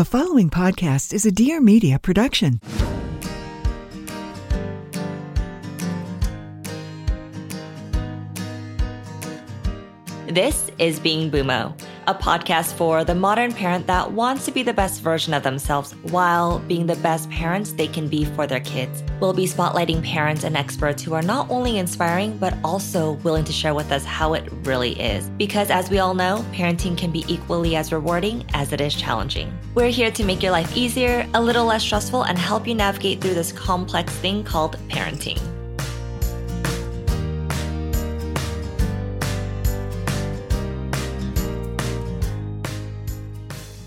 The following podcast is a Dear Media production. This is Being Bumo, a podcast for the modern parent that wants to be the best version of themselves while being the best parents they can be for their kids. We'll be spotlighting parents and experts who are not only inspiring, but also willing to share with us how it really is. Because as we all know, parenting can be equally as rewarding as it is challenging. We're here to make your life easier, a little less stressful, and help you navigate through this complex thing called parenting.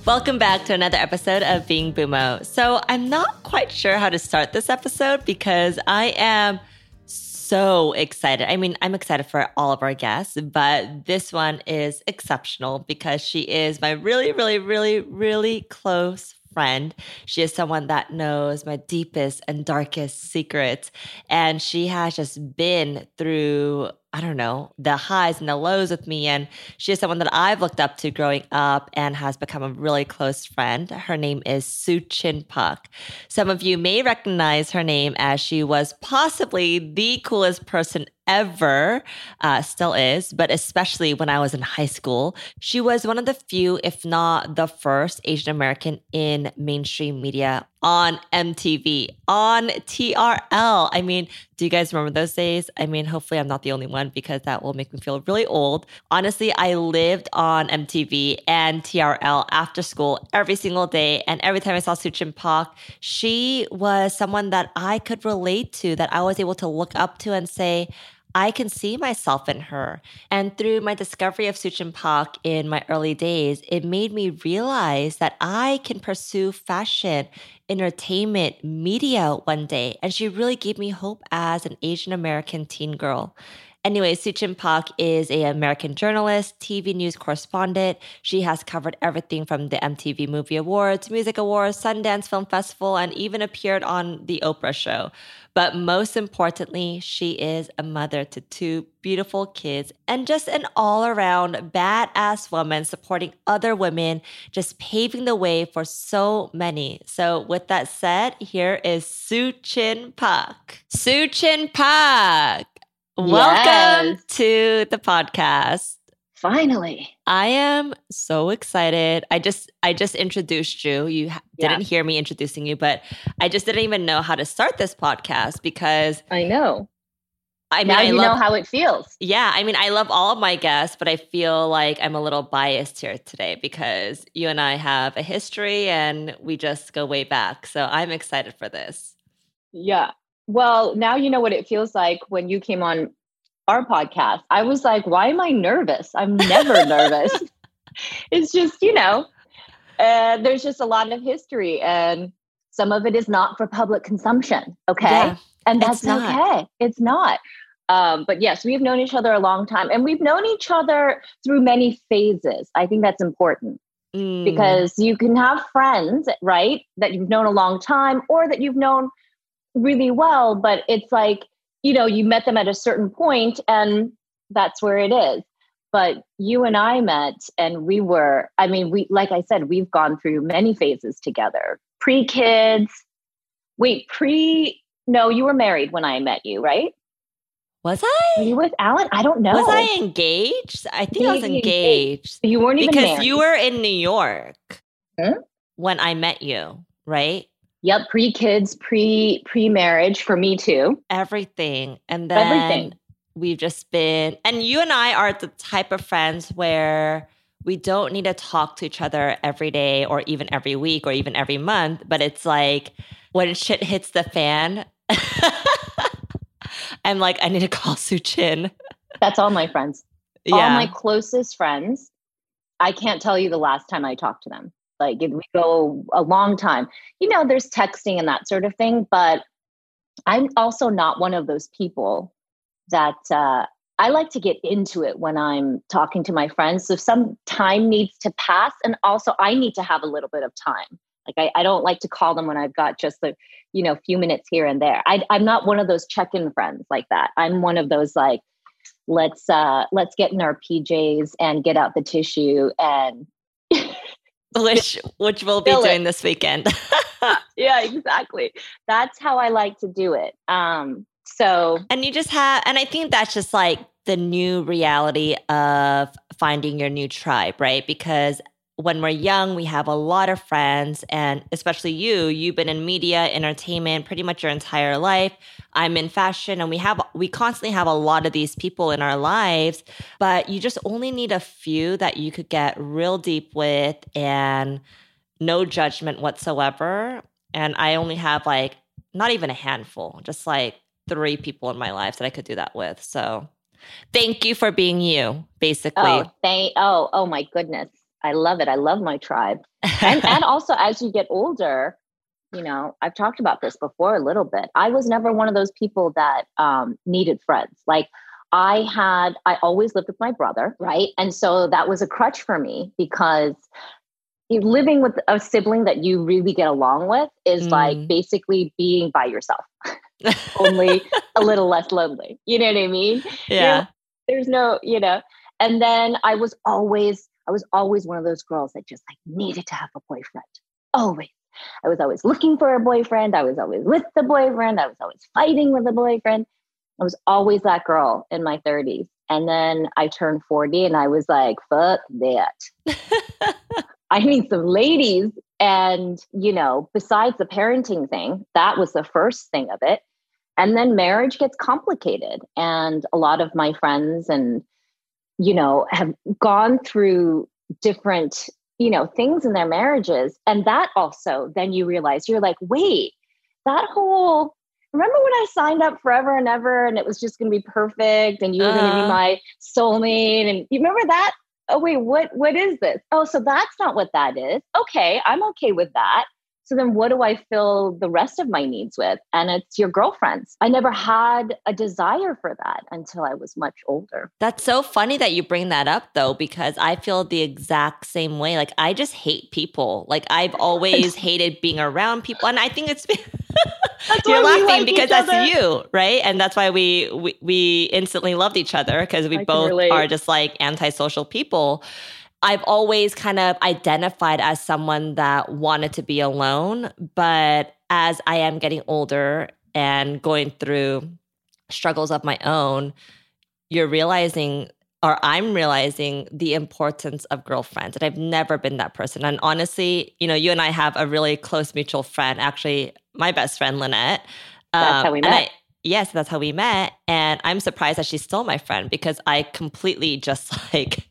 Welcome back to another episode of Being Bumo. So, I'm not quite sure how to start this episode because I am so excited. I mean, I'm excited for all of our guests, but this one is exceptional because she is my really, really, really, really close friend. She is someone that knows my deepest and darkest secrets. And she has just been through I don't know, the highs and the lows with me. And she is someone that I've looked up to growing up and has become a really close friend. Her name is Suchin Pak. Some of you may recognize her name as she was possibly the coolest person ever, uh, still is, but especially when I was in high school. She was one of the few, if not the first, Asian American in mainstream media on MTV, on TRL. I mean, do you guys remember those days? I mean, hopefully I'm not the only one because that will make me feel really old. Honestly, I lived on MTV and TRL after school every single day. And every time I saw Suchin Pak, she was someone that I could relate to, that I was able to look up to and say, I can see myself in her. And through my discovery of Suchin Pak in my early days, it made me realize that I can pursue fashion, entertainment, media one day. And she really gave me hope as an Asian American teen girl. Anyway, Suchin Pak is an American journalist, TV news correspondent. She has covered everything from the MTV Movie Awards, Music Awards, Sundance Film Festival, and even appeared on The Oprah Show. But most importantly, she is a mother to two beautiful kids and just an all around badass woman supporting other women, just paving the way for so many. So, with that said, here is Suchin Pak. Suchin Pak. Welcome Yes. to the podcast. Finally. I am so excited. I just I just introduced you. You Yeah. didn't hear me introducing you, but I just didn't even know how to start this podcast because I know. I mean now I you love know how it feels. Yeah, I mean I love all of my guests, but I feel like I'm a little biased here today because you and I have a history and we just go way back. So I'm excited for this. Yeah. Well, now you know what it feels like when you came on our podcast. I was like, why am I nervous? I'm never nervous. It's just, you know, uh, there's just a lot of history and some of it is not for public consumption. Okay. Yeah, and that's not. okay. It's not. Um, but yes, we've known each other a long time and we've known each other through many phases. I think that's important. Mm, because you can have friends, right, that you've known a long time or that you've known really well, but it's like, you know, you met them at a certain point and that's where it is. But you and I met and we were, I mean, we, like I said, we've gone through many phases together pre kids. Wait, pre, no, you were married when I met you, right? was I? Were you with Alan? I don't know. Was I engaged? I think I was Maybe engaged. You weren't even because married. you were in New York Hmm? when I met you, right? Yep, pre kids, pre pre marriage for me too. Everything. And then Everything. we've just been, and you and I are the type of friends where we don't need to talk to each other every day or even every week or even every month, but it's like when shit hits the fan, I'm like, I need to call Suchin. That's all my friends. all Yeah. my closest friends, I can't tell you the last time I talked to them. Like we go a long time. You know, there's texting and that sort of thing, but I'm also not one of those people that uh, I like to get into it when I'm talking to my friends. So some time needs to pass, and also I need to have a little bit of time. Like I, I don't like to call them when I've got just the you know few minutes here and there. I, I'm not one of those check-in friends like that. I'm one of those like let's uh let's get in our pjs and get out the tissue and which which we'll be it. doing this weekend. yeah, exactly. That's how I like to do it. Um, so and you just have, and I think that's just like the new reality of finding your new tribe, right? Because when we're young, we have a lot of friends, and especially you, you've been in media, entertainment pretty much your entire life. I'm in fashion, and we have we constantly have a lot of these people in our lives, but you just only need a few that you could get real deep with and no judgment whatsoever. And I only have like not even a handful, just like three people in my life that I could do that with. So thank you for being you, basically. oh, thank oh oh my goodness, I love it. I love my tribe. and and also as you get older you know i've talked about this before a little bit i was never one of those people that um, needed friends like i had i always lived with my brother right and so that was a crutch for me because living with a sibling that you really get along with is Mm. like basically being by yourself only a little less lonely you know what i mean yeah. there's no you know and then i was always i was always one of those girls that just like needed to have a boyfriend always i was always looking for a boyfriend i was always with the boyfriend i was always fighting with the boyfriend i was always that girl in my 30s and then i turned 40 and i was like fuck that I need some ladies. And, you know, besides the parenting thing, that was the first thing of it. And then marriage gets complicated. And a lot of my friends and, you know, have gone through different, you know, things in their marriages. And that also, then you realize you're like, wait, that whole, remember when I signed up forever and ever and it was just going to be perfect and you were going to Uh-huh. be my soulmate? And you remember that? oh wait what what is this oh so that's not what that is okay i'm okay with that so then what do i fill the rest of my needs with and it's your girlfriends i never had a desire for that until i was much older That's so funny that you bring that up though, because I feel the exact same way. Like I just hate people. Like I've always hated being around people. And I think it's you're laughing like because that's other. you, right? And that's why we we, we instantly loved each other because we I both are just like antisocial people. I've always kind of identified as someone that wanted to be alone, but as I am getting older and going through struggles of my own, you're realizing or I'm realizing the importance of girlfriends. And I've never been that person. And honestly, you know, you and I have a really close mutual friend, actually, my best friend, Lynette. That's um, how we met. Yes, that's how we met. And I'm surprised that she's still my friend because I completely just like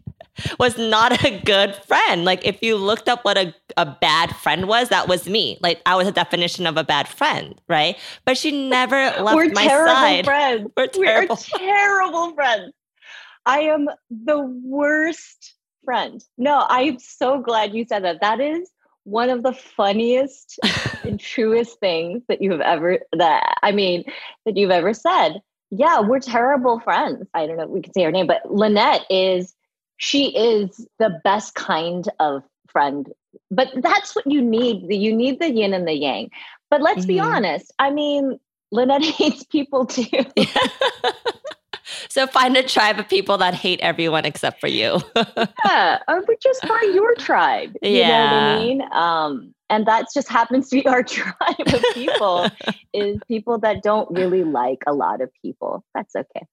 was not a good friend. Like if you looked up what a, a bad friend was, that was me. Like I was a definition of a bad friend, right? But she never left we're my terrible side. friends We're terrible. we're terrible friends i am the worst friend no i'm so glad you said that that is one of the funniest and truest things that you have ever that I mean that you've ever said. Yeah, we're terrible friends. I don't know if we can say her name, but Lynette is she is the best kind of friend. But that's what you need. You need the yin and the yang. But let's be Mhm. honest. I mean, Lynette hates people too. so find a tribe of people that hate everyone except for you. yeah, or we just find your tribe. You know what Yeah. I mean? Um, and that just happens to be our tribe of people is people that don't really like a lot of people. That's okay.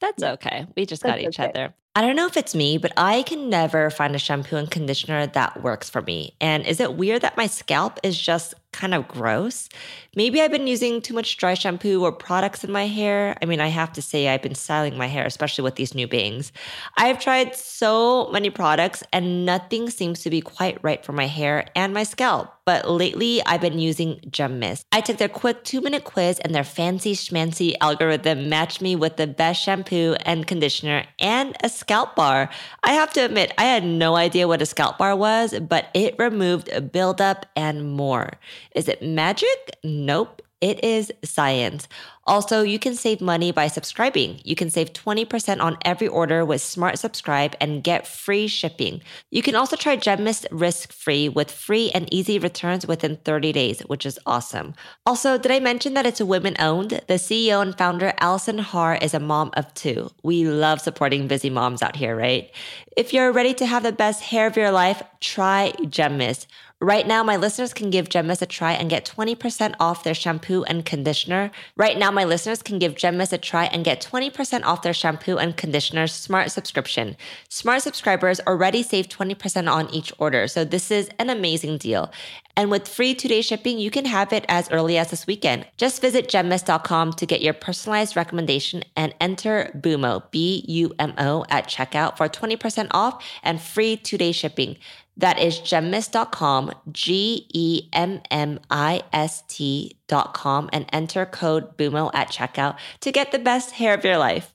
That's okay. We just got each okay. other. I don't know if it's me, but I can never find a shampoo and conditioner that works for me. And is it weird that my scalp is just kind of gross? Maybe I've been using too much dry shampoo or products in my hair. I mean, I have to say, I've been styling my hair, especially with these new bangs. I've tried so many products and nothing seems to be quite right for my hair and my scalp. But lately, I've been using Gemmist. I took their quick two minute quiz, and their fancy schmancy algorithm matched me with the best shampoo and conditioner and a scalp bar. I have to admit, I had no idea what a scalp bar was, but it removed buildup and more. Is it magic? Nope. It is science. Also, you can save money by subscribing. You can save 20% on every order with Smart Subscribe and get free shipping. You can also try GemMist risk free with free and easy returns within 30 days, which is awesome. Also, did I mention that it's women owned? The CEO and founder, Allison Haar, is a mom of two. We love supporting busy moms out here, right? If you're ready to have the best hair of your life, try GemMist. Right now, my listeners can give GemMist a try and get 20% off their shampoo and conditioner. Right now, my listeners can give GemMist a try and get 20% off their shampoo and conditioner smart subscription. Smart subscribers already save 20% on each order, so this is an amazing deal. And with free two day shipping, you can have it as early as this weekend. Just visit gemmist.com to get your personalized recommendation and enter BUMO, B U M O, at checkout for 20% off and free two day shipping. That is gemmist.com, G E M M I S T.com, and enter code BUMO at checkout to get the best hair of your life.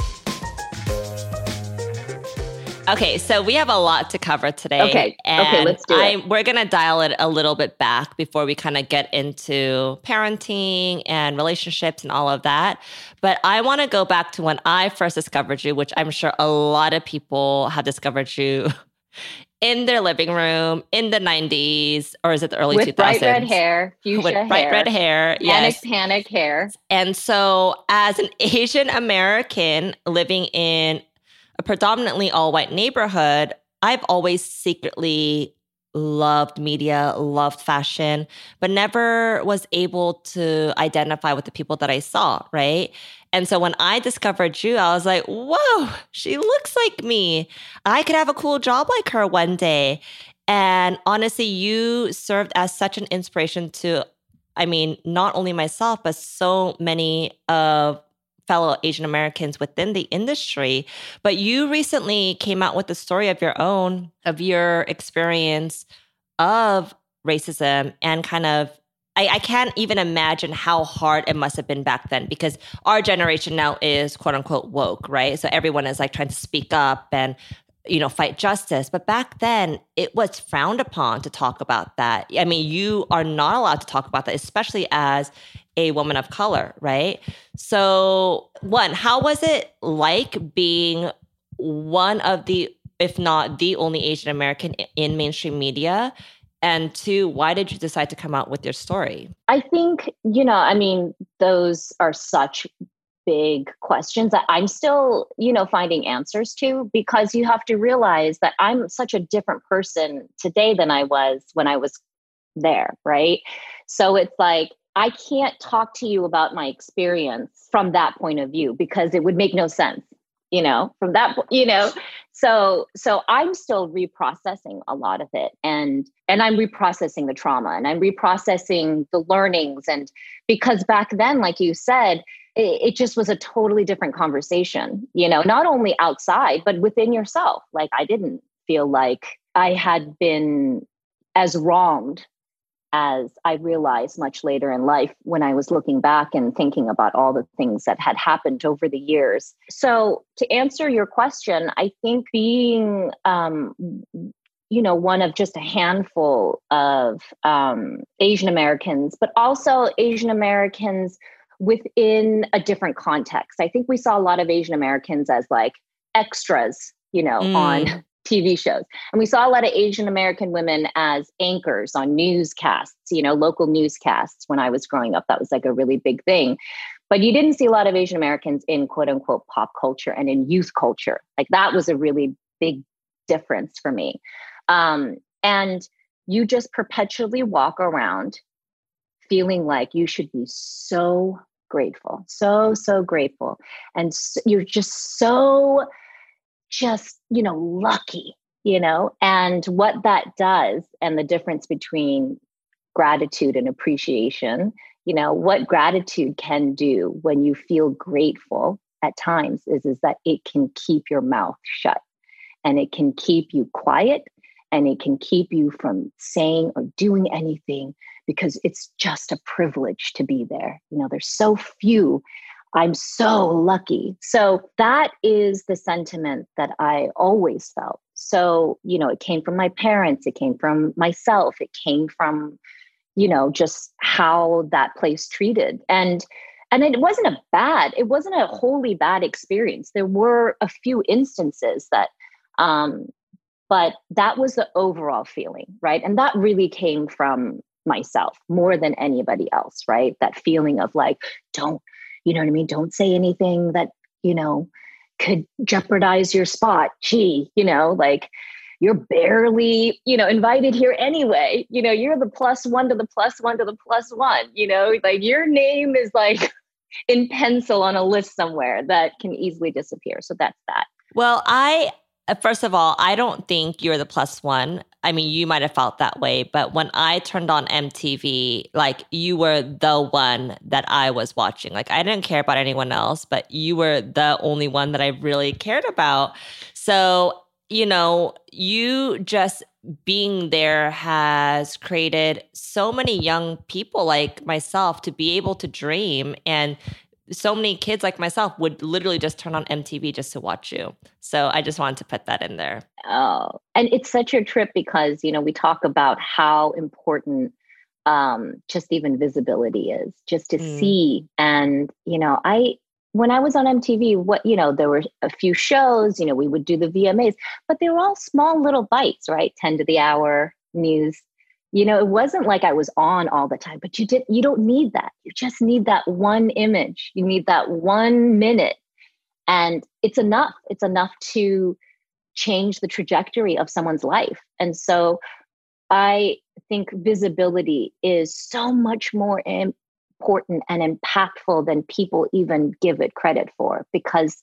Okay, so we have a lot to cover today. Okay, okay, let's do it. we're gonna dial it a little bit back before we kind of get into parenting and relationships and all of that. But I want to go back to when I first discovered you, which I'm sure a lot of people have discovered you in their living room in the 90s, or is it the early With 2000s? bright red hair, fuchsia With hair, bright red hair, panic, yes. panic hair. And so, as an Asian American living in a predominantly all white neighborhood, I've always secretly loved media, loved fashion, but never was able to identify with the people that I saw, right? And so when I discovered you, I was like, whoa, she looks like me. I could have a cool job like her one day. And honestly, you served as such an inspiration to, I mean, not only myself, but so many of fellow Asian Americans within the industry. But you recently came out with a story of your own, of your experience of racism and kind of I, I, can't even imagine how hard it must have been back then because our generation now is quote unquote woke, right? So everyone is like trying to speak up and you know fight justice but back then it was frowned upon to talk about that i mean you are not allowed to talk about that especially as a woman of color right so one how was it like being one of the if not the only asian american in mainstream media and two, why did you decide to come out with your story? I think, you know, I mean, those are such big questions that I'm still, you know, finding answers to because you have to realize that I'm such a different person today than I was when I was there, right? So it's like, I can't talk to you about my experience from that point of view because it would make no sense you know from that you know. So so i'm still reprocessing a lot of it and and i'm reprocessing the trauma and i'm reprocessing the learnings. And because back then like you said it, just was a totally different conversation you know not only outside but within yourself. Like i didn't feel like i had been as wronged as I realized much later in life when I was looking back and thinking about all the things that had happened over the years. So, to answer your question, I think being, um, you know, one of just a handful of um, Asian Americans, but also Asian Americans within a different context. I think we saw a lot of Asian Americans as like extras, you know, mm. on TV shows. And we saw a lot of Asian American women as anchors on newscasts, you know, local newscasts when I was growing up. That was like a really big thing. But you didn't see a lot of Asian Americans in quote unquote pop culture and in youth culture. Like that was a really big difference for me. Um, and you just perpetually walk around feeling like you should be so grateful, so, so grateful. And so, you're just so just, you know, lucky, you know, and what that does and the difference between gratitude and appreciation, you know, what gratitude can do when you feel grateful at times is is that it can keep your mouth shut and it can keep you quiet and it can keep you from saying or doing anything because it's just a privilege to be there. You know there's so few i'm so lucky. So that is the sentiment that i always felt. So you know it came from my parents it came from myself it came from you know just how that place treated. And and it wasn't a bad it wasn't a wholly bad experience. There were a few instances that um but that was the overall feeling right? And that really came from myself more than anybody else right? That feeling of like don't you know what i mean don't say anything that you know could jeopardize your spot gee you know like you're barely, you know, invited here anyway. You know, you're the plus one to the plus one to the plus one, you know, like your name is like in pencil on a list somewhere that can easily disappear. So that's that. Well, I, Uh, first of all, I don't think you're the plus one. I mean, you might have felt that way, but when I turned on MTV, like you were the one that I was watching. Like I didn't care about anyone else, but you were the only one that I really cared about. So you know, you just being there has created so many young people like myself to be able to dream and so many kids like myself would literally just turn on MTV just to watch you. So I just wanted to put that in there. Oh, and it's such a trip because, you know, we talk about how important um just even visibility is just to mm. see and you know i when I was on MTV, what, you know, there were a few shows, you know, we would do the VMAs, but they were all small little bites, right? 10 to the hour news. You know, it wasn't like I was on all the time, but you did you don't need that. You just need that one image. You need that one minute. And it's enough. It's enough to change the trajectory of someone's life. And so I think visibility is so much more important and impactful than people even give it credit for because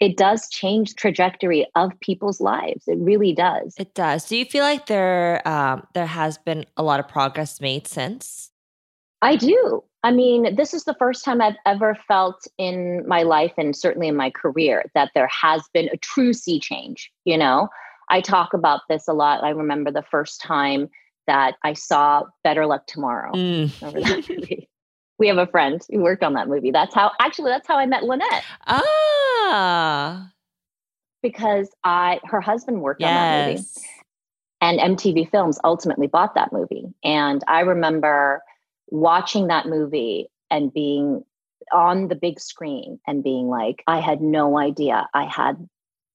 it does change trajectory of people's lives. It really does. It does. Do you feel like there um, there has been a lot of progress made since? I do. I mean this is the first time i've ever felt in my life and certainly in my career that there has been a true sea change you know? I talk about this a lot. I remember the first time that i saw better luck tomorrow. Mm. we have a friend who worked on that movie. That's how actually that's how I met Lynette. Ah. Because I her husband worked yes. on that movie. And MTV Films ultimately bought that movie. And I remember watching that movie and being on the big screen and being like, I had no idea I had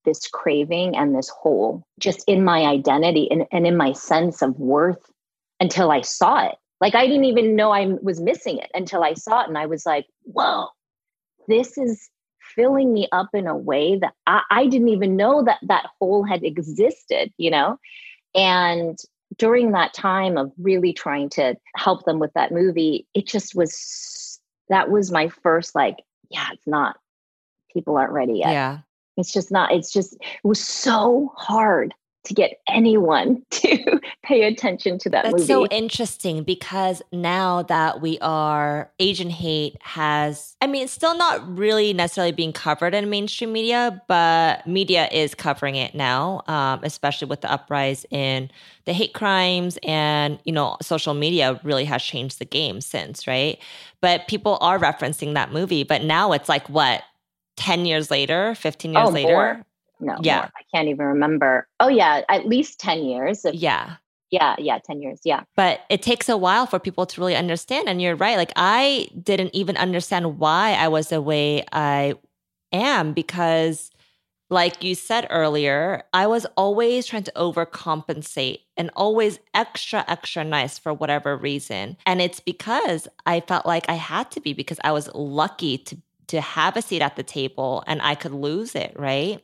this craving and this hole just in my identity and, and in my sense of worth until I saw it. Like I didn't even know I was missing it until I saw it. And I was like, whoa, this is filling me up in a way that I, I didn't even know that that hole had existed, you know? And during that time of really trying to help them with that movie, it just was, that was my first, like, yeah, it's not, people aren't ready yet. Yeah. It's just not, it's just, it was so hard to get anyone to pay attention to that That's movie. so interesting because now that we are Asian hate has I mean it's still not really necessarily being covered in mainstream media, but media is covering it now, um, especially with the uprise in the hate crimes and you know social media really has changed the game since, right? But people are referencing that movie, but now it's like what 10 years later, 15 years oh, later. No yeah. more. i can't even remember. Oh yeah at least 10 years of, yeah. Yeah yeah 10 years yeah. But it takes a while for people to really understand and you're right like i didn't even understand why i was the way i am because like you said earlier i was always trying to overcompensate and always extra extra nice for whatever reason and it's because i felt like i had to be because i was lucky to to have a seat at the table and i could lose it right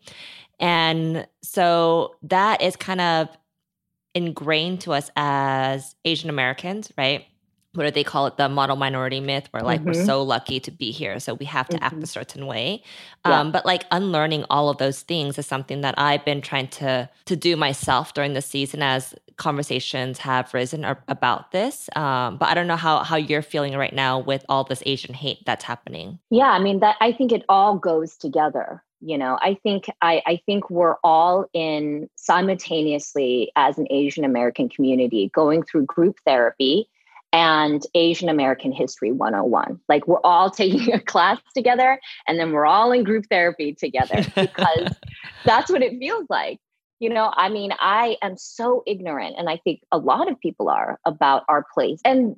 and so that is kind of ingrained to us as Asian Americans, right? What do they call it the model minority myth where like Mm-hmm. we're so lucky to be here so we have to act a Mhm. certain way Yeah. um, but like unlearning all of those things is something that i've been trying to to do myself during the season as conversations have risen ar- about this um, but i don't know how how you're feeling right now with all this asian hate that's happening Yeah, I mean that I think it all goes together. You know, I think I, I think we're all in simultaneously as an Asian American community going through group therapy and Asian American History 101. Like we're all taking a class together and then we're all in group therapy together because that's what it feels like. You know, I mean, I am so ignorant, and I think a lot of people are about our place and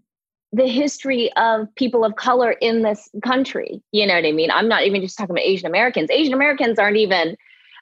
the history of people of color in this country. You know what I mean? I'm not even just talking about Asian Americans. Asian Americans aren't even,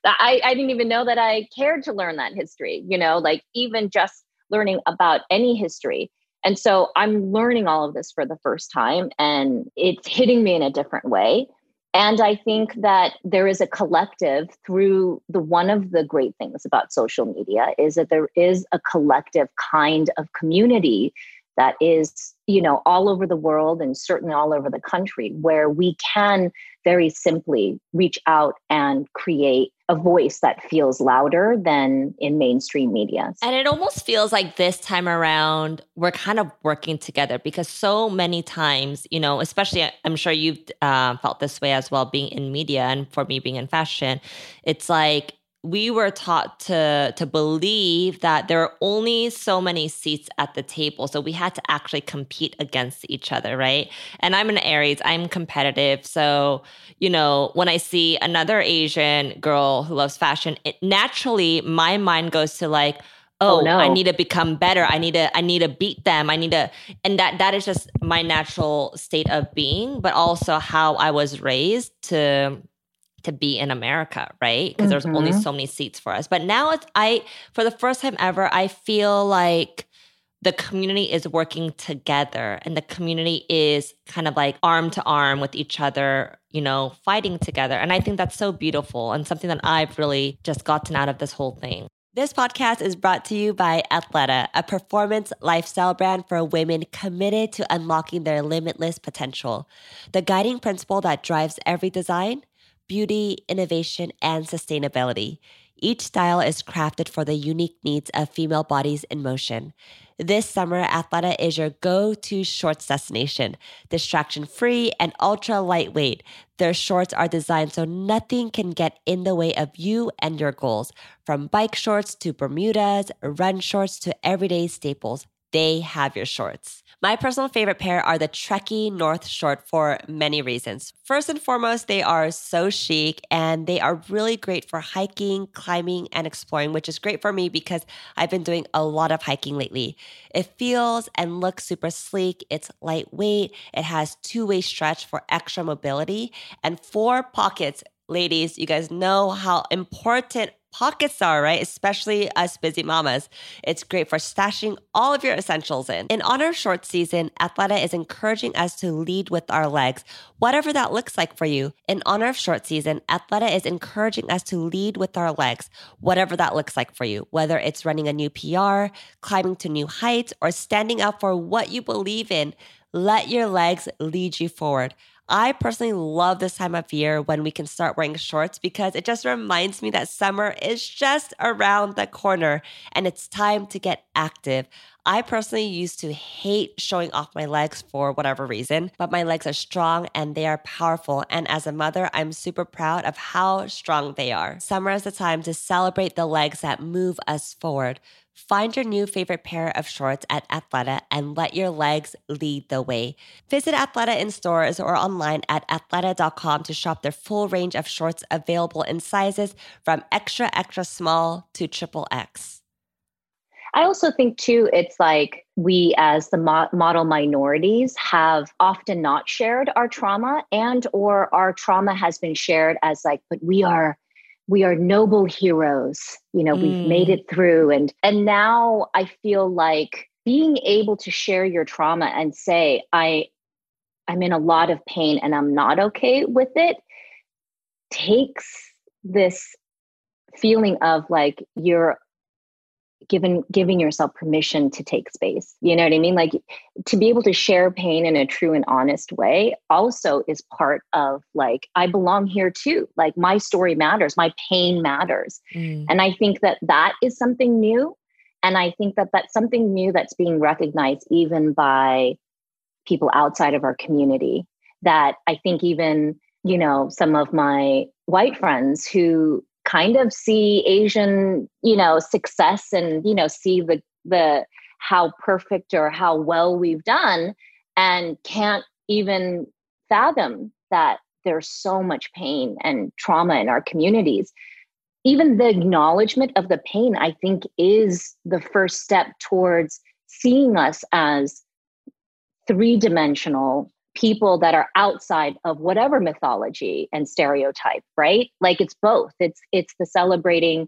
I, I didn't even know that I cared to learn that history, you know, like even just learning about any history. And so I'm learning all of this for the first time, and it's hitting me in a different way. And I think that there is a collective through the one of the great things about social media is that there is a collective kind of community that is, you know, all over the world and certainly all over the country where we can very simply reach out and create a voice that feels louder than in mainstream media. And it almost feels like this time around, we're kind of working together because so many times, you know, especially I'm sure you've uh, felt this way as well, being in media and for me being in fashion, it's like we were taught to to believe that there are only so many seats at the table so we had to actually compete against each other right and i'm an aries i'm competitive so you know when i see another asian girl who loves fashion it naturally my mind goes to like oh, Oh, no. i need to become better i need to i need to beat them i need to and that that is just my natural state of being but also how i was raised to to be in America, right? Because there's only Mhm. so many seats for us. But now it's I for the first time ever, I feel like the community is working together and the community is kind of like arm to arm with each other, you know, fighting together. And I think that's so beautiful and something that I've really just gotten out of this whole thing. This podcast is brought to you by Athleta, a performance lifestyle brand for women committed to unlocking their limitless potential. The guiding principle that drives every design beauty, innovation, and sustainability. Each style is crafted for the unique needs of female bodies in motion. This summer, Athleta is your go to shorts destination. Distraction free and ultra lightweight, their shorts are designed so nothing can get in the way of you and your goals. From bike shorts to Bermudas, run shorts to everyday staples, they have your shorts. My personal favorite pair are the Trekkie North Short for many reasons. First and foremost, they are so chic and they are really great for hiking, climbing, and exploring, which is great for me because I've been doing a lot of hiking lately. It feels and looks super sleek. It's lightweight. It has two way stretch for extra mobility and four pockets. Ladies, you guys know how important pockets are, right? Especially us busy mamas. It's great for stashing all of your essentials in. In honor of short season, Athleta is encouraging us to lead with our legs, whatever that looks like for you. In honor of short season, Athleta is encouraging us to lead with our legs, whatever that looks like for you, whether it's running a new PR, climbing to new heights, or standing up for what you believe in. Let your legs lead you forward. I personally love this time of year when we can start wearing shorts because it just reminds me that summer is just around the corner and it's time to get active. I personally used to hate showing off my legs for whatever reason, but my legs are strong and they are powerful. And as a mother, I'm super proud of how strong they are. Summer is the time to celebrate the legs that move us forward. Find your new favorite pair of shorts at Athleta and let your legs lead the way. Visit Athleta in stores or online at athleta.com to shop their full range of shorts available in sizes from extra, extra small to triple X. I also think too, it's like we as the mo- model minorities have often not shared our trauma and or our trauma has been shared as like, but we are we are noble heroes you know we've Mm. made it through and and now i feel like being able to share your trauma and say i i'm in a lot of pain and i'm not okay with it takes this feeling of like you're given giving yourself permission to take space you know what i mean? Like to be able to share pain in a true and honest way also is part of like i belong here too. Like my story matters my pain matters. Mm. and i think that that is something new. And i think that that's something new that's being recognized even by people outside of our community that i think even you know some of my white friends who kind of see Asian, you know, success and, you know, see the the how perfect or how well we've done and can't even fathom that there's so much pain and trauma in our communities. Even the acknowledgement of the pain, I think, is the first step towards seeing us as three dimensional people that are outside of whatever mythology and stereotype right? Like it's both. It's it's the celebrating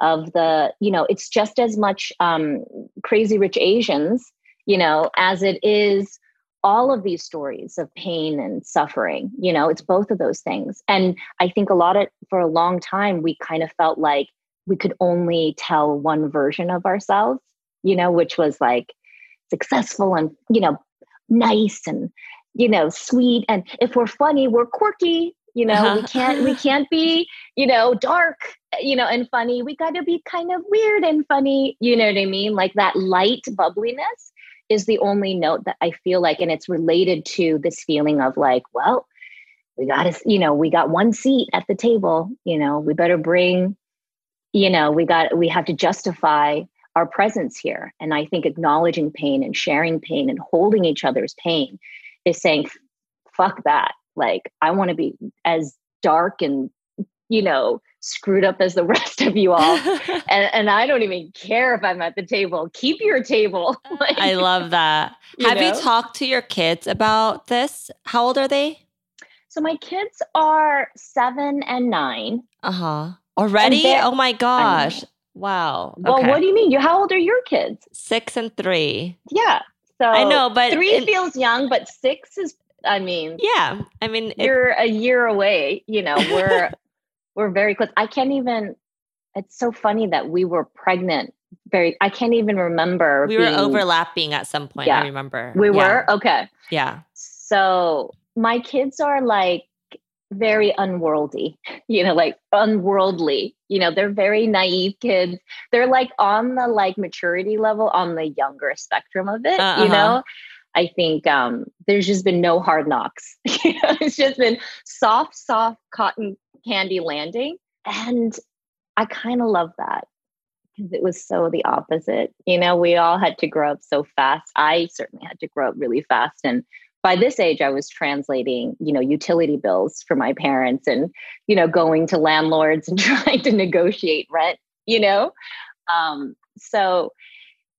of the you know it's just as much um crazy rich asians you know as it is all of these stories of pain and suffering you know it's both of those things. And i think a lot of for a long time we kind of felt like we could only tell one version of ourselves you know which was like successful and you know nice and you know sweet and if we're funny we're quirky you know uh-huh. we can't we can't be you know dark you know and funny. We got to be kind of weird and funny you know what i mean? Like that light bubbliness is the only note that i feel like and it's related to this feeling of like well we got to you know we got one seat at the table you know we better bring you know we got we have to justify our presence here. And i think acknowledging pain and sharing pain and holding each other's pain is saying, fuck that. Like, I want to be as dark and, you know, screwed up as the rest of you all. and, and I don't even care if I'm at the table. Keep your table. like, I love that. You Have know? you talked to your kids about this? How old are they? So my kids are seven and nine. Uh huh. Already? Oh my gosh. Wow. Well, okay. what do you mean? You how old are your kids? Six and three. Yeah. So I know, but three it, feels young, but six is. I mean, yeah. I mean, you're a year away. You know, we're we're very close. I can't even. It's so funny that we were pregnant. Very. I can't even remember. We being, were overlapping at some point. Yeah, I remember. We yeah. were okay. Yeah. So my kids are like very unworldly, you know, like unworldly. You know, they're very naive kids. They're like on the like maturity level on the younger spectrum of it, uh-huh. you know. I think um, there's just been no hard knocks. you know, it's just been soft, soft cotton candy landing. And I kind of love that because it was so the opposite. You know, we all had to grow up so fast. I certainly had to grow up really fast. And by this age i was translating you know utility bills for my parents and you know going to landlords and trying to negotiate rent you know? Um, so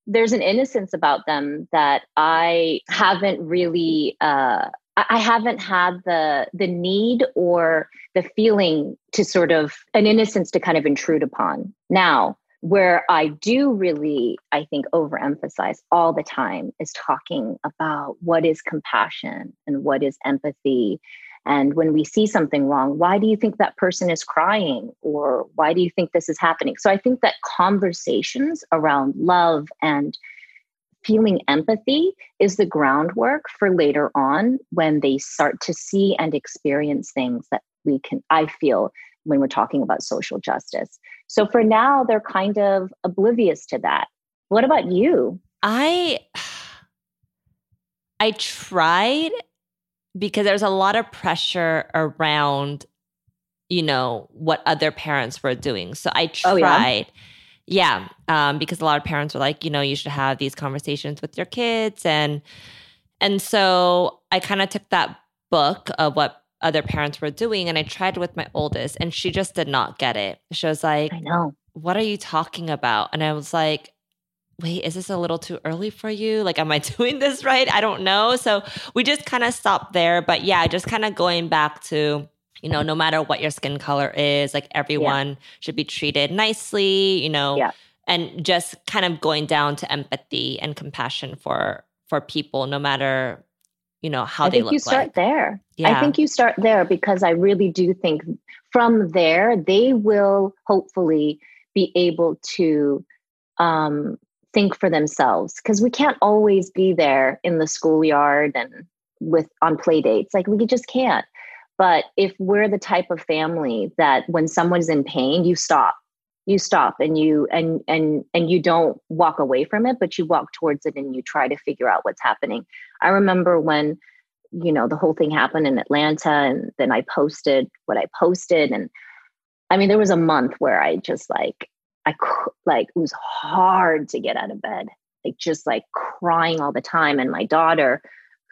there's an innocence about them that i haven't really uh, i haven't had the the need or the feeling to sort of an innocence to kind of intrude upon. Now where I do really, I think, overemphasize all the time is talking about what is compassion and what is empathy. And when we see something wrong, why do you think that person is crying? Or why do you think this is happening? So I think that conversations around love and feeling empathy is the groundwork for later on when they start to see and experience things that we can, I feel, when we're talking about social justice. So for now, they're kind of oblivious to that. What about you? I I tried because there's a lot of pressure around you know what other parents were doing. So I tried. Oh, yeah? Yeah, um, because a lot of parents were like, you know, you should have these conversations with your kids, and and so I kind of took that book of what other parents were doing. And I tried with my oldest, and she just did not get it. She was like, I know. What are you talking about? And I was like, wait, is this a little too early for you? Like, am I doing this right? I don't know. So we just kind of stopped there. But yeah, just kind of going back to, you know, no matter what your skin color is, like everyone yeah. should be treated nicely, you know, yeah. and just kind of going down to empathy and compassion for for people, no matter you know how they look. I they think you start like. there. Yeah. I think you start there because I really do think from there they will hopefully be able to um, think for themselves because we can't always be there in the schoolyard and with on play dates like we just can't but if we're the type of family that when someone's in pain you stop you stop and you and and and you don't walk away from it but you walk towards it and you try to figure out what's happening i remember when you know the whole thing happened in atlanta and then i posted what i posted and i mean there was a month where i just like I like it was hard to get out of bed, like just like crying all the time. And my daughter,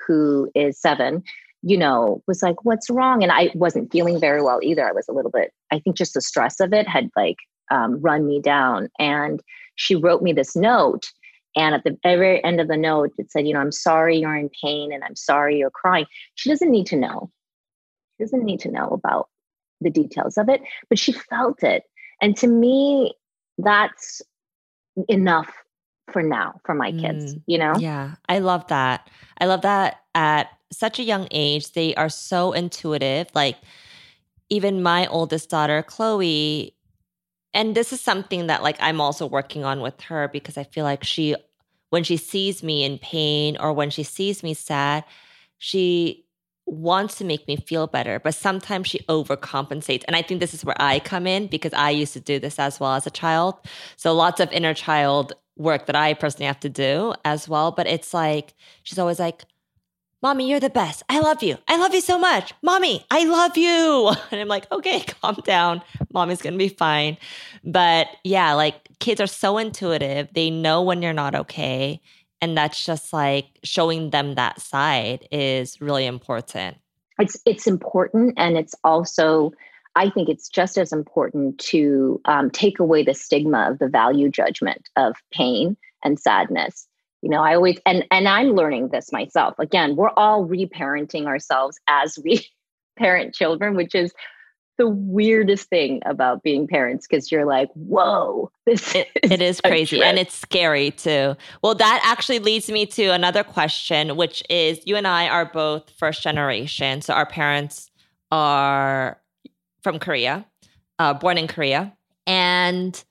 who is seven, you know, was like, "What's wrong?" And I wasn't feeling very well either. I was a little bit. I think just the stress of it had like um, run me down. And she wrote me this note. And at the very end of the note, it said, "You know, I'm sorry you're in pain, and I'm sorry you're crying." She doesn't need to know. She doesn't need to know about the details of it, but she felt it. And to me, that's enough for now for my kids, mm, you know? Yeah. I love that. I love that at such a young age, they are so intuitive. Like, even my oldest daughter, Chloe, and this is something that like I'm also working on with her because I feel like she when she sees me in pain or when she sees me sad, she wants to make me feel better, but sometimes she overcompensates. And I think this is where I come in because I used to do this as well as a child. So lots of inner child work that I personally have to do as well. But it's like, she's always like, Mommy, you're the best. I love you. I love you so much. Mommy, I love you. And I'm like, okay, calm down. Mommy's going to be fine. But yeah, like kids are so intuitive. They know when you're not okay and that's just like showing them that side is really important it's it's important and it's also i think it's just as important to um, take away the stigma of the value judgment of pain and sadness you know i always and and i'm learning this myself again we're all reparenting ourselves as we parent children which is the weirdest thing about being parents because you're like, whoa, this it, is it is crazy and it's scary too. Well, that actually leads me to another question, which is you and I are both first generation. So our parents are from Korea, uh, born in Korea. And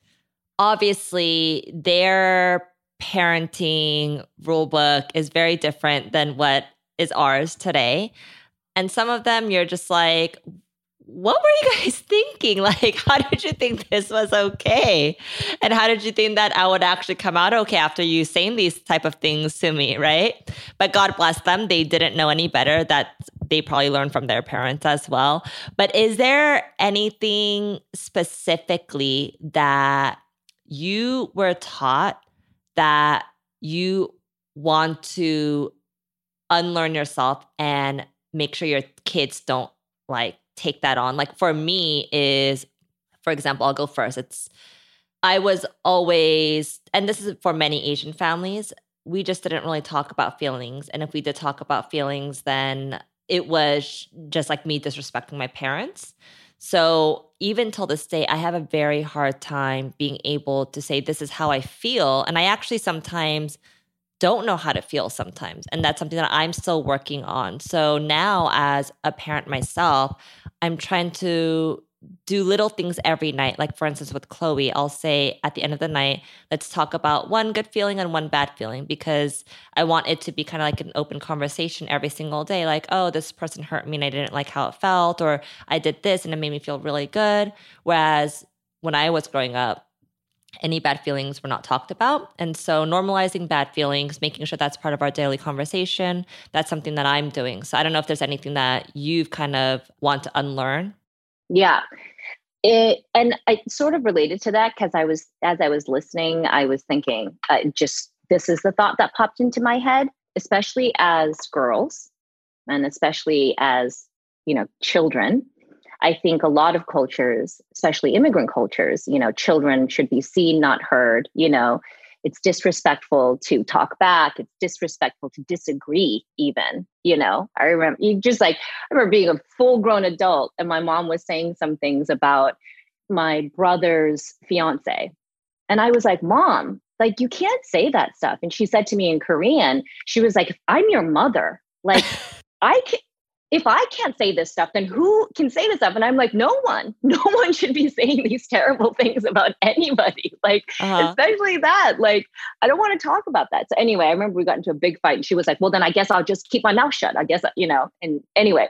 obviously, their parenting rulebook is very different than what is ours today. And some of them you're just like, what were you guys thinking? Like, how did you think this was okay? And how did you think that I would actually come out okay after you saying these type of things to me, right? But God bless them. They didn't know any better. That they probably learned from their parents as well. But is there anything specifically that you were taught that you want to unlearn yourself and make sure your kids don't like take that on. Like for me is for example, I'll go first. It's I was always and this is for many Asian families, we just didn't really talk about feelings and if we did talk about feelings then it was just like me disrespecting my parents. So even till this day, I have a very hard time being able to say, this is how I feel. And I actually sometimes don't know how to feel sometimes. And that's something that I'm still working on. So now, as a parent myself, I'm trying to do little things every night. Like, for instance, with Chloe, I'll say at the end of the night, let's talk about one good feeling and one bad feeling because I want it to be kind of like an open conversation every single day. Like, oh, this person hurt me and I didn't like how it felt, or I did this and it made me feel really good. Whereas when I was growing up, any bad feelings were not talked about. And so normalizing bad feelings, making sure that's part of our daily conversation, that's something that I'm doing. So I don't know if there's anything that you've kind of want to unlearn. Yeah. It, and I sort of related to that because I was, as I was listening, I was thinking, uh, just this is the thought that popped into my head, especially as girls and especially as, you know, children I think a lot of cultures, especially immigrant cultures, you know, children should be seen, not heard. You know, it's disrespectful to talk back. It's disrespectful to disagree, even. You know, I remember you just like, I remember being a full grown adult and my mom was saying some things about my brother's fiance. And I was like, Mom, like, you can't say that stuff. And she said to me in Korean, she was like, I'm your mother. Like, I can, if I can't say this stuff, then who can say this stuff? And I'm like, no one, no one should be saying these terrible things about anybody. Like, uh-huh. especially that. Like, I don't want to talk about that. So anyway, I remember we got into a big fight and she was like, well, then I guess I'll just keep my mouth shut. I guess, you know, and anyway,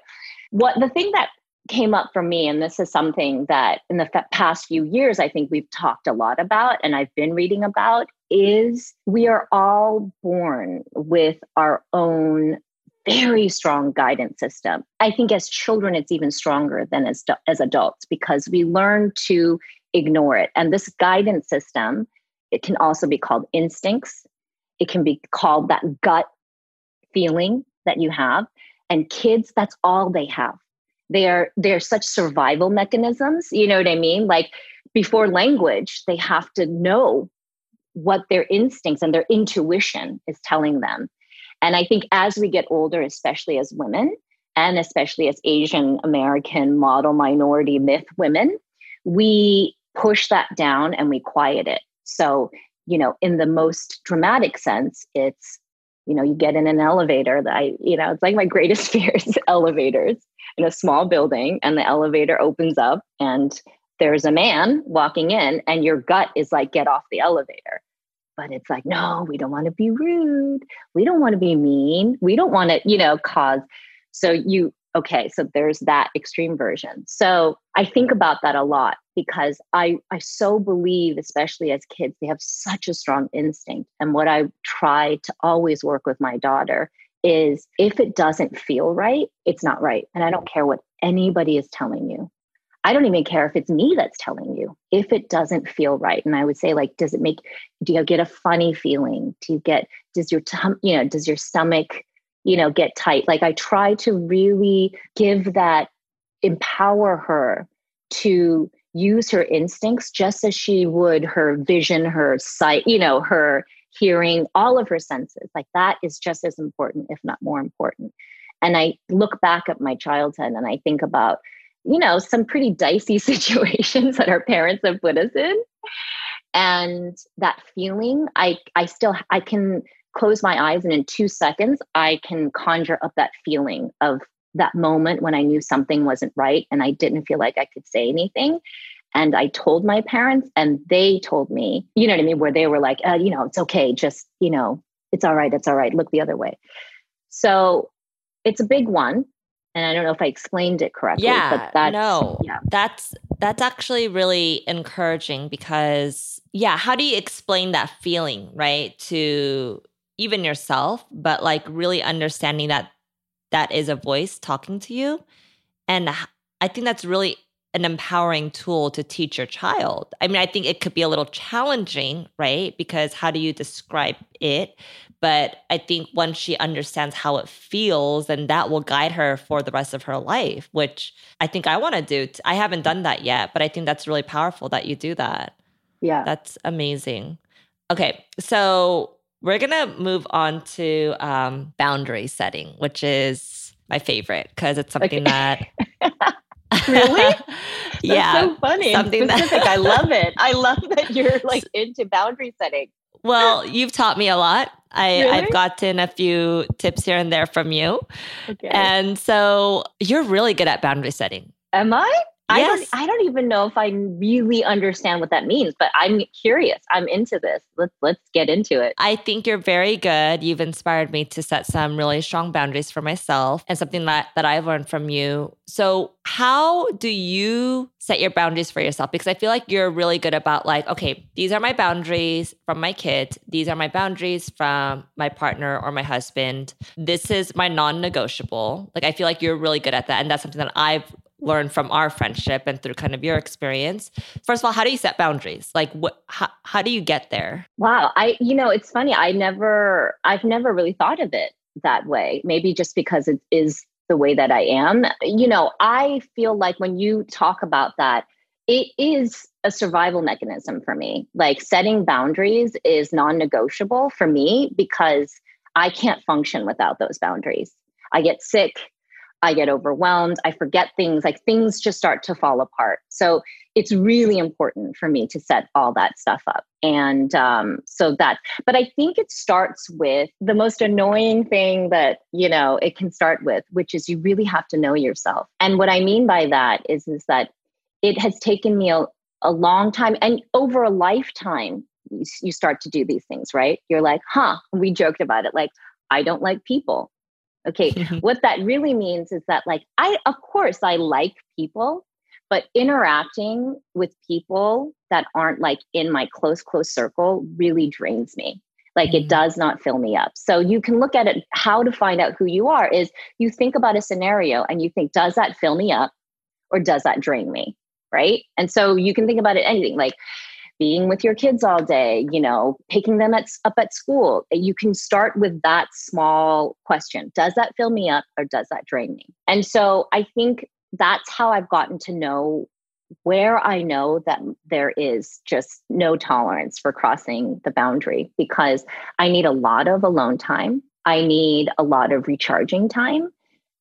what the thing that came up for me, and this is something that in the past few years, I think we've talked a lot about and I've been reading about is we are all born with our own very strong guidance system. I think as children, it's even stronger than as, as adults because we learn to ignore it. And this guidance system, it can also be called instincts. It can be called that gut feeling that you have. And kids, that's all they have. They are they're such survival mechanisms. You know what I mean? Like before language, they have to know what their instincts and their intuition is telling them. And I think as we get older, especially as women, and especially as Asian American model minority myth women, we push that down and we quiet it. So, you know, in the most dramatic sense, it's, you know, you get in an elevator that I, you know, it's like my greatest fear is elevators in a small building and the elevator opens up and there's a man walking in and your gut is like, get off the elevator but it's like no we don't want to be rude. We don't want to be mean. We don't want to you know cause so you okay so there's that extreme version. So i think about that a lot because i i so believe especially as kids they have such a strong instinct. And what i try to always work with my daughter is if it doesn't feel right it's not right. And i don't care what anybody is telling you I don't even care if it's me that's telling you if it doesn't feel right. And I would say, like, does it make, do you get a funny feeling? Do you get, does your, tum, you know, does your stomach, you know, get tight? Like, I try to really give that, empower her to use her instincts just as she would her vision, her sight, you know, her hearing, all of her senses. Like, that is just as important, if not more important. And I look back at my childhood and I think about, you know, some pretty dicey situations that our parents have put us in. And that feeling, I I still I can close my eyes and in 2 seconds I can conjure up that feeling of that moment when I knew something wasn't right and I didn't feel like I could say anything. And I told my parents, and they told me, you know what I mean, where they were like, uh, you know, it's okay, just, you know, it's all right, it's all right, look the other way. So it's a big one and I don't know if I explained it correctly. Yeah, but that's, no, yeah. that's that's actually really encouraging because yeah, how do you explain that feeling right to even yourself, but like really understanding that that is a voice talking to you, and I think that's really an empowering tool to teach your child. I mean, I think it could be a little challenging, right? Because how do you describe it? But I think once she understands how it feels, then that will guide her for the rest of her life, which I think I want to do. I haven't done that yet, but I think that's really powerful that you do that. Yeah. That's amazing. Okay. So we're going to move on to um, boundary setting, which is my favorite because it's something okay. that. really? yeah. so funny. Something specific. That- I love it. I love that you're like into boundary setting. Well, you've taught me a lot. I, really? I've gotten a few tips here and there from you. Okay. And so you're really good at boundary setting. Am I? I don't I don't even know if I really understand what that means, but I'm curious. I'm into this. Let's let's get into it. I think you're very good. You've inspired me to set some really strong boundaries for myself and something that that I've learned from you. So, how do you set your boundaries for yourself? Because I feel like you're really good about like, okay, these are my boundaries from my kids. These are my boundaries from my partner or my husband. This is my non-negotiable. Like I feel like you're really good at that and that's something that I've learned from our friendship and through kind of your experience. First of all how do you set boundaries? Like what how, how do you get there? Wow. I you know it's funny. I never i've never really thought of it that way. Maybe just because it is the way that i am. You know i feel like when you talk about that it is a survival mechanism for me. Like setting boundaries is non-negotiable for me because i can't function without those boundaries. I get sick I get overwhelmed. I forget things, like things just start to fall apart. So it's really important for me to set all that stuff up. And um, so that, but I think it starts with the most annoying thing that, you know, it can start with, which is you really have to know yourself. And what I mean by that is, is that it has taken me a, a long time and over a lifetime, you, you start to do these things, right? You're like, huh, we joked about it. Like, I don't like people. Okay. what that really means is that, like, I, of course, I like people, but interacting with people that aren't like in my close, close circle really drains me. Like, mm-hmm. it does not fill me up. So, you can look at it how to find out who you are is you think about a scenario and you think, does that fill me up or does that drain me? Right. And so, you can think about it anything like, being with your kids all day, you know, picking them at, up at school. You can start with that small question Does that fill me up or does that drain me? And so I think that's how I've gotten to know where I know that there is just no tolerance for crossing the boundary because I need a lot of alone time. I need a lot of recharging time.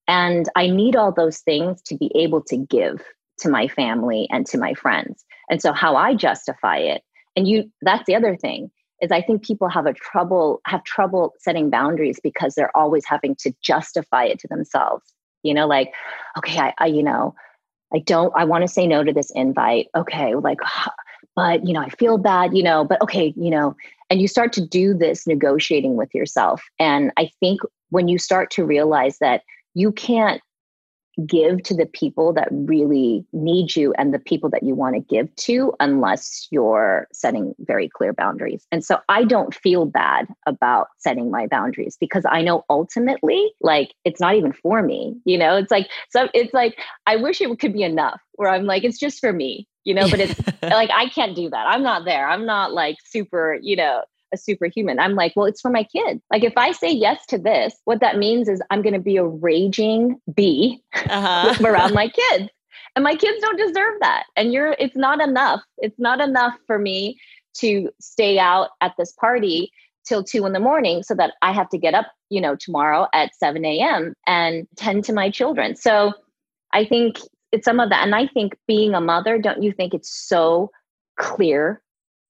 And I need all those things to be able to give to my family and to my friends. And so how I justify it, and you that's the other thing, is I think people have a trouble have trouble setting boundaries because they're always having to justify it to themselves. You know, like, okay, I, I you know, I don't I want to say no to this invite. Okay, like but you know, I feel bad, you know, but okay, you know, and you start to do this negotiating with yourself. And I think when you start to realize that you can't give to the people that really need you and the people that you want to give to unless you're setting very clear boundaries. And so I don't feel bad about setting my boundaries because I know ultimately like it's not even for me, you know? It's like so it's like I wish it could be enough where I'm like it's just for me, you know, but it's like I can't do that. I'm not there. I'm not like super, you know, a superhuman. I'm like, well, it's for my kid. Like, if I say yes to this, what that means is I'm going to be a raging bee uh-huh. around my kids. And my kids don't deserve that. And you're, it's not enough. It's not enough for me to stay out at this party till two in the morning so that I have to get up, you know, tomorrow at 7 a.m. and tend to my children. So I think it's some of that. And I think being a mother, don't you think it's so clear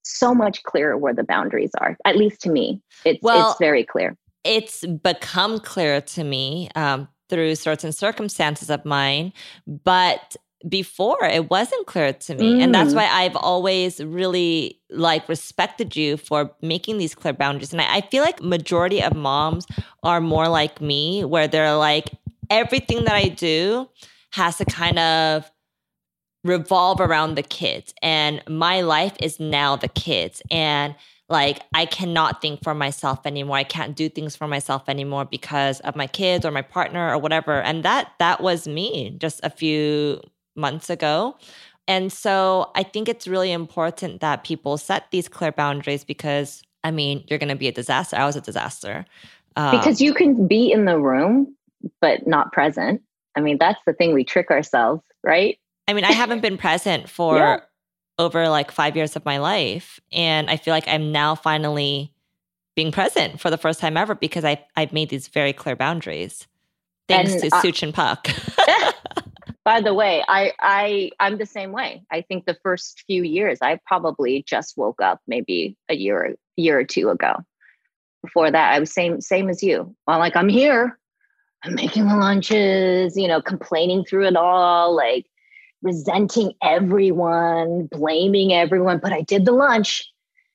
so much clearer where the boundaries are. At least to me, it's well, it's very clear. It's become clear to me um, through certain circumstances of mine, but before it wasn't clear to me mm. and that's mm. why i've always really like respected you for making these clear boundaries and I, I feel like majority of moms are more like me where they're like everything that i do has to kind of revolve around the kids and my life is now the kids and like I cannot think for myself anymore. I can't do things for myself anymore because of my kids or my partner or whatever. And that that was me just a few months ago. And so I think it's really important that people set these clear boundaries because I mean, you're going to be a disaster. I was a disaster. Um, because you can be in the room but not present. I mean, that's the thing we trick ourselves, right? I mean, I haven't been present for yeah. over like five years of my life. And I feel like I'm now finally being present for the first time ever because I, I've made these very clear boundaries. Thanks and, to uh, Suchin Pak. by the way, I, I I'm the same way. I think the first few years I probably just woke up maybe a year year or two ago. Before that, I was same same as you. Well, like I'm here, I'm making the lunches, you know, complaining through it all, like resenting everyone, blaming everyone, but I did the lunch.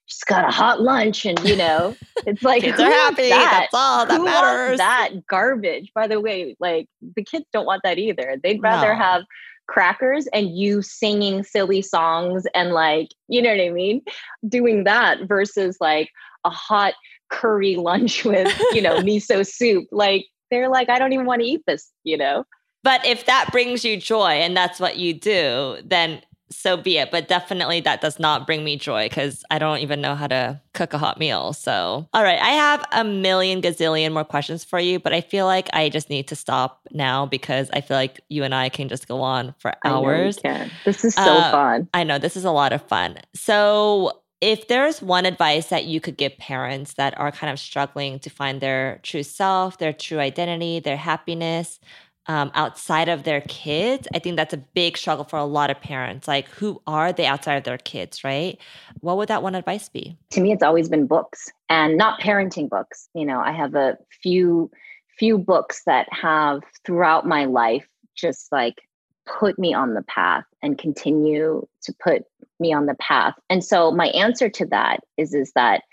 Just got a hot lunch, and you know, it's like kids are happy. That? That's all that who matters. that garbage. By the way, like the kids don't want that either. They'd rather no. have crackers and you singing silly songs and like you know what I mean, doing that versus like a hot curry lunch with you know miso soup. Like they're like, I don't even want to eat this. You know. But if that brings you joy and that's what you do, then so be it. But definitely that does not bring me joy because I don't even know how to cook a hot meal. So, all right, I have a million gazillion more questions for you, but I feel like I just need to stop now because I feel like you and I can just go on for hours. This is so uh, fun. I know this is a lot of fun. So, if there's one advice that you could give parents that are kind of struggling to find their true self, their true identity, their happiness, um, outside of their kids, I think that's a big struggle for a lot of parents. Like, who are they outside of their kids, right? What would that one advice be? To me, it's always been books and not parenting books. You know, I have a few few books that have throughout my life just like put me on the path and continue to put me on the path. And so my answer to that is is that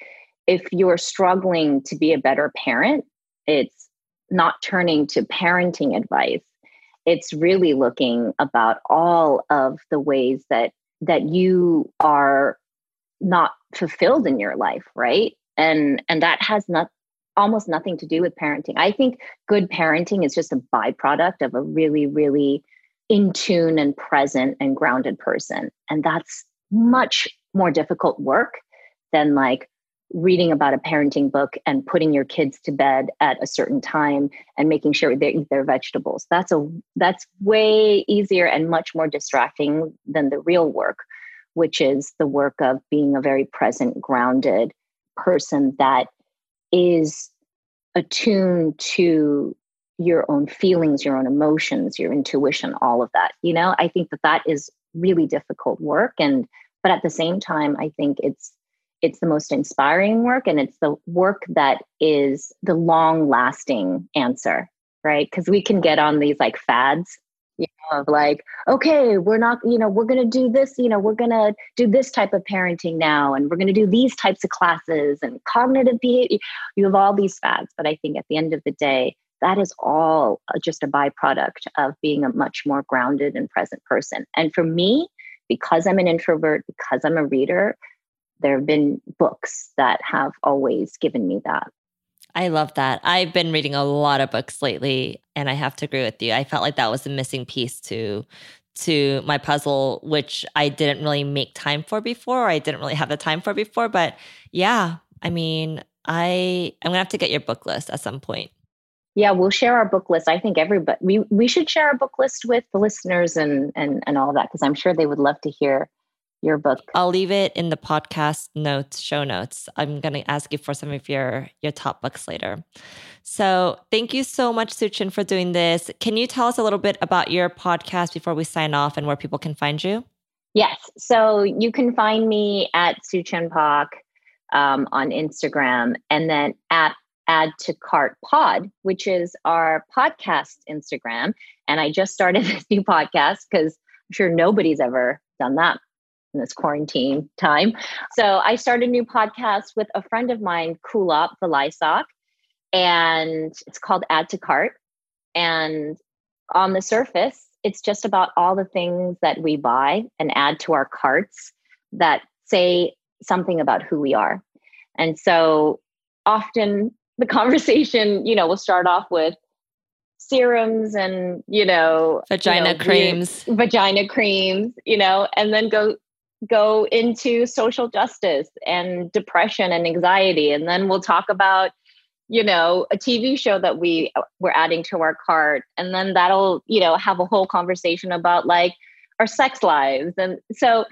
if you're struggling to be a better parent, it's not turning to parenting advice it's really looking about all of the ways that that you are not fulfilled in your life right? And and that has not almost nothing to do with parenting. I think good parenting is just a byproduct of a really really in tune and present and grounded person. And that's much more difficult work than like reading about a parenting book and putting your kids to bed at a certain time and making sure they eat their vegetables. That's a that's way easier and much more distracting than the real work which is the work of being a very present grounded person that is attuned to your own feelings your own emotions your intuition all of that you know? I think that that is really difficult work and but at the same time i think it's it's the most inspiring work and it's the work that is the long lasting answer right? Because we can get on these like fads you know of like okay we're not you know we're going to do this you know we're going to do this type of parenting now and we're going to do these types of classes and cognitive behavior you have all these fads but i think at the end of the day that is all uh, just a byproduct of being a much more grounded and present person. And for me because i'm an introvert because i'm a reader there have been books that have always given me that. I love that. I've been reading a lot of books lately and I have to agree with you. I felt like that was a missing piece to to my puzzle which I didn't really make time for before. or I didn't really have the time for before, but yeah, I mean, I I'm going to have to get your book list at some point. Yeah, we'll share our book list. I think everybody we we should share our book list with the listeners and and and all that because I'm sure they would love to hear your book? I'll leave it in the podcast notes, show notes. I'm going to ask you for some of your your top books later. So, thank you so much Suchin for doing this. Can you tell us a little bit about your podcast before we sign off and where people can find you? Yes. So, you can find me at Suchin Pak um, on Instagram and then at add to cart pod which is our podcast instagram and i just started this new podcast because i'm sure nobody's ever done that in this quarantine time. So I started a new podcast with a friend of mine, Kulap Vilaysack, and it's called Add to Cart. And on the surface, it's just about all the things that we buy and add to our carts that say something about who we are. And so often the conversation, you know, will start off with serums and you know vagina you know, creams vagina creams you know and then go go into social justice and depression and anxiety. And then we'll talk about you know a tv show that we uh, we're adding to our cart. And then that'll you know have a whole conversation about like our sex lives. And so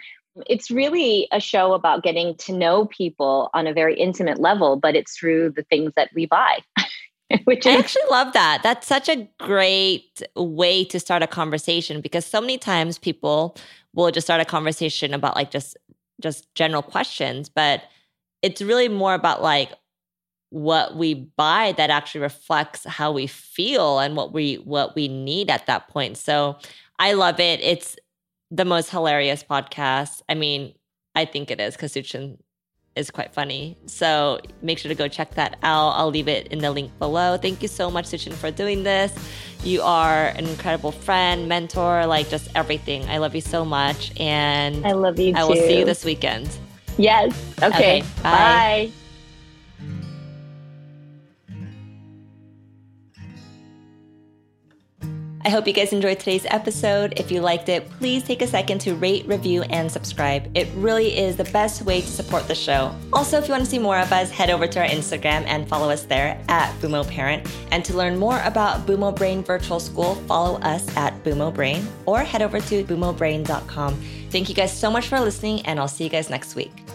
it's really a show about getting to know people on a very intimate level but it's through the things that we buy Which is- I actually love that. That's such a great way to start a conversation because so many times people we'll just start a conversation about like just just general questions but it's really more about like what we buy that actually reflects how we feel and what we what we need at that point. So i love it. It's the most hilarious podcast. I mean i think it is because suchin is quite funny. So make sure to go check that out. I'll leave it in the link below. Thank you so much, Suchin, for doing this. You are an incredible friend, mentor, like just everything. I love you so much. And I love you I will see you this weekend. Yes. Okay. okay bye. bye. I hope you guys enjoyed today's episode. If you liked it, please take a second to rate, review, and subscribe. It really is the best way to support the show. Also, if you want to see more of us, head over to our Instagram and follow us there at Bumo Parent. And to learn more about Bumo Brain Virtual School, follow us at Bumo Brain or head over to bumobrain.com. Thank you guys so much for listening, and I'll see you guys next week.